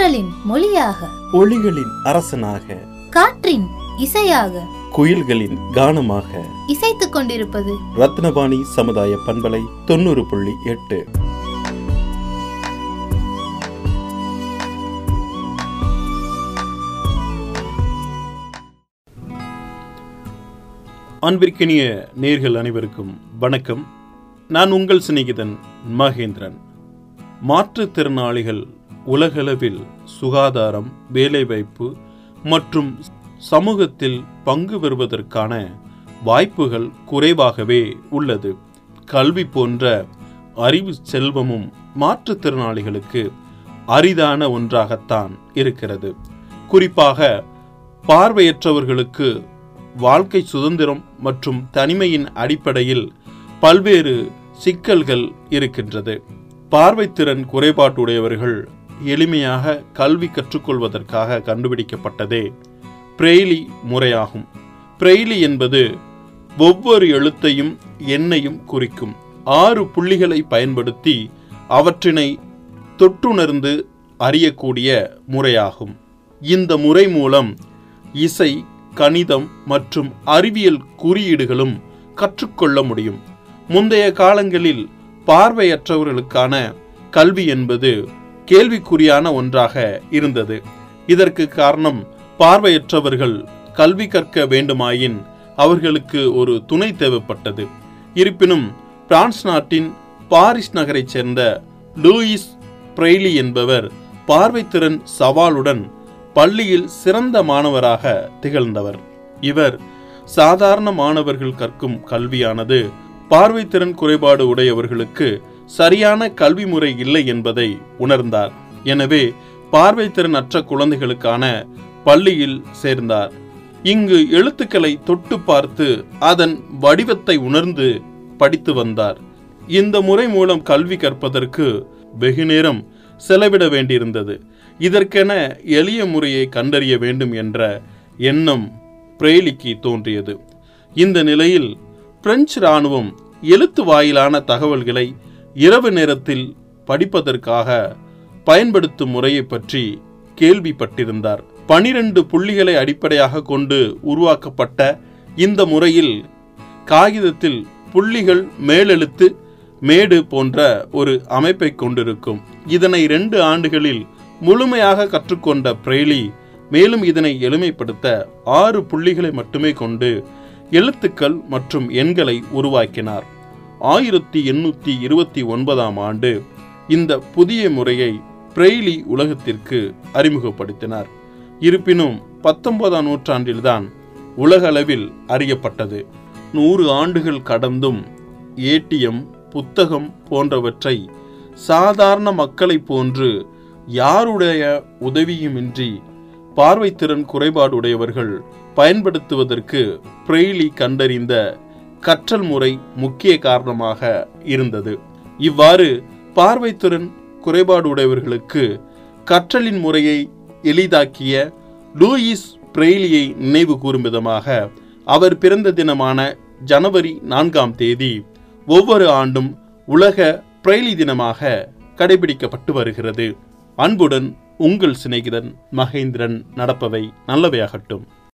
தென்றலின் மொழியாக. ஒளிகளின் அரசனாக. காற்றின் இசையாக. குயில்களின் கானமாக. இசைத்துக் கொண்டிருப்பது. ரத்னபாணி சமுதாய பண்பலை தொண்ணூறு புள்ளி எட்டு. அன்பிற்கினிய நேர்கள் அனைவருக்கும் வணக்கம். நான் உங்கள் சிநேகிதன் மகேந்திரன். மாற்றுத்திறனாளிகள் உலகளவில் சுகாதாரம் வேலைவாய்ப்பு மற்றும் சமூகத்தில் பங்கு பெறுவதற்கான வாய்ப்புகள் குறைவாகவே உள்ளது. கல்வி போன்ற அறிவு செல்வமும் மாற்றுத்திறனாளிகளுக்கு அரிதான ஒன்றாகத்தான் இருக்கிறது. குறிப்பாக பார்வையற்றவர்களுக்கு வாழ்க்கை சுதந்திரம் மற்றும் தனிமையின் அடிப்படையில் பல்வேறு சிக்கல்கள் இருக்கின்றது. பார்வைத்திறன் குறைபாட்டுடையவர்கள் எளிமையாக கல்வி கற்றுக்கொள்வதற்காக கண்டுபிடிக்கப்பட்டதே பிரெய்லி முறையாகும். பிரெய்லி என்பது ஒவ்வொரு எழுத்தையும் எண்ணையும் குறிக்கும். ஆறு புள்ளிகளை பயன்படுத்தி அவற்றினை தொட்டுணர்ந்து அறியக்கூடிய முறையாகும். இந்த முறை மூலம் இசை கணிதம் மற்றும் அறிவியல் குறியீடுகளும் கற்றுக்கொள்ள முடியும். முந்தைய காலங்களில் பார்வையற்றவர்களுக்கான கல்வி என்பது கேள்விக்குறியான ஒன்றாக இருந்தது. இதற்கு காரணம் பார்வையற்றவர்கள் கல்வி கற்க வேண்டுமாயின் அவர்களுக்கு ஒரு துணை தேவைப்பட்டது. இருப்பினும் பிரான்ஸ் நாட்டின் பாரிஸ் நகரைச் சேர்ந்த லூயிஸ் பிரெய்லி என்பவர் பார்வைத்திறன் சவாலுடன் பள்ளியில் சிறந்த மாணவராக திகழ்ந்தவர். இவர் சாதாரண மாணவர்கள் கற்கும் கல்வியானது பார்வைத்திறன் குறைபாடு உடையவர்களுக்கு சரியான கல்வி முறை இல்லை என்பதை உணர்ந்தார். எனவே பார்வைத்திறன் அற்ற குழந்தைகளுக்கான பள்ளியில் சேர்ந்தார். இங்கு எழுத்துக்களை தொட்டு பார்த்து அதன் வடிவத்தை உணர்ந்து படித்து வந்தார். இந்த முறை மூலம் கல்வி கற்பதற்கு வெகு நேரம் செலவிட வேண்டியிருந்தது. இதற்கென எளிய முறையை கண்டறிய வேண்டும் என்ற எண்ணம் பிரேலிக்கு தோன்றியது. இந்த நிலையில் பிரெஞ்சு இராணுவம் எழுத்து வாயிலான தகவல்களை இரவு நேரத்தில் படிப்பதற்காக பயன்படுத்தும் முறையை பற்றி கேள்விப்பட்டிருந்தார். பனிரெண்டு புள்ளிகளை அடிப்படையாக கொண்டு உருவாக்கப்பட்ட இந்த முறையில் காகிதத்தில் புள்ளிகள் மேலெழுத்து மேடு போன்ற ஒரு அமைப்பை கொண்டிருக்கும். இதனை ரெண்டு ஆண்டுகளில் முழுமையாக கற்றுக்கொண்ட பிரேலி மேலும் இதனை எளிமைப்படுத்த ஆறு புள்ளிகளை மட்டுமே கொண்டு எழுத்துக்கள் மற்றும் எண்களை உருவாக்கினார். ஆயிரத்தி எண்ணூற்றி இருபத்தி ஒன்பதாம் ஆண்டு இந்த புதிய முறையை பிரெய்லி உலகத்திற்கு அறிமுகப்படுத்தினார். இருப்பினும் பத்தொன்பதாம் நூற்றாண்டில்தான் உலகளவில் அறியப்பட்டது. நூறு ஆண்டுகள் கடந்தும் ஏடிஎம் புத்தகம் போன்றவற்றை சாதாரண மக்களைப் போன்று யாருடைய உதவியுமின்றி பார்வைத்திறன் குறைபாடுடையவர்கள் பயன்படுத்துவதற்கு பிரெய்லி கண்டறிந்த கற்றல் முறை முக்கிய காரணமாக இருந்தது. இவ்வாறு பார்வைத்திறன் குறைபாடு உடையவர்களுக்கு கற்றலின் முறையை எளிதாக்கிய லூயிஸ் பிரெய்லியை நினைவு கூறும் விதமாக அவர் பிறந்த தினமான ஜனவரி நான்காம் தேதி ஒவ்வொரு ஆண்டும் உலக பிரெய்லி தினமாக கடைபிடிக்கப்பட்டு வருகிறது. அன்புடன் உங்கள் சிநேகிதன் மகேந்திரன் நடப்பவை நல்லவையாகட்டும்.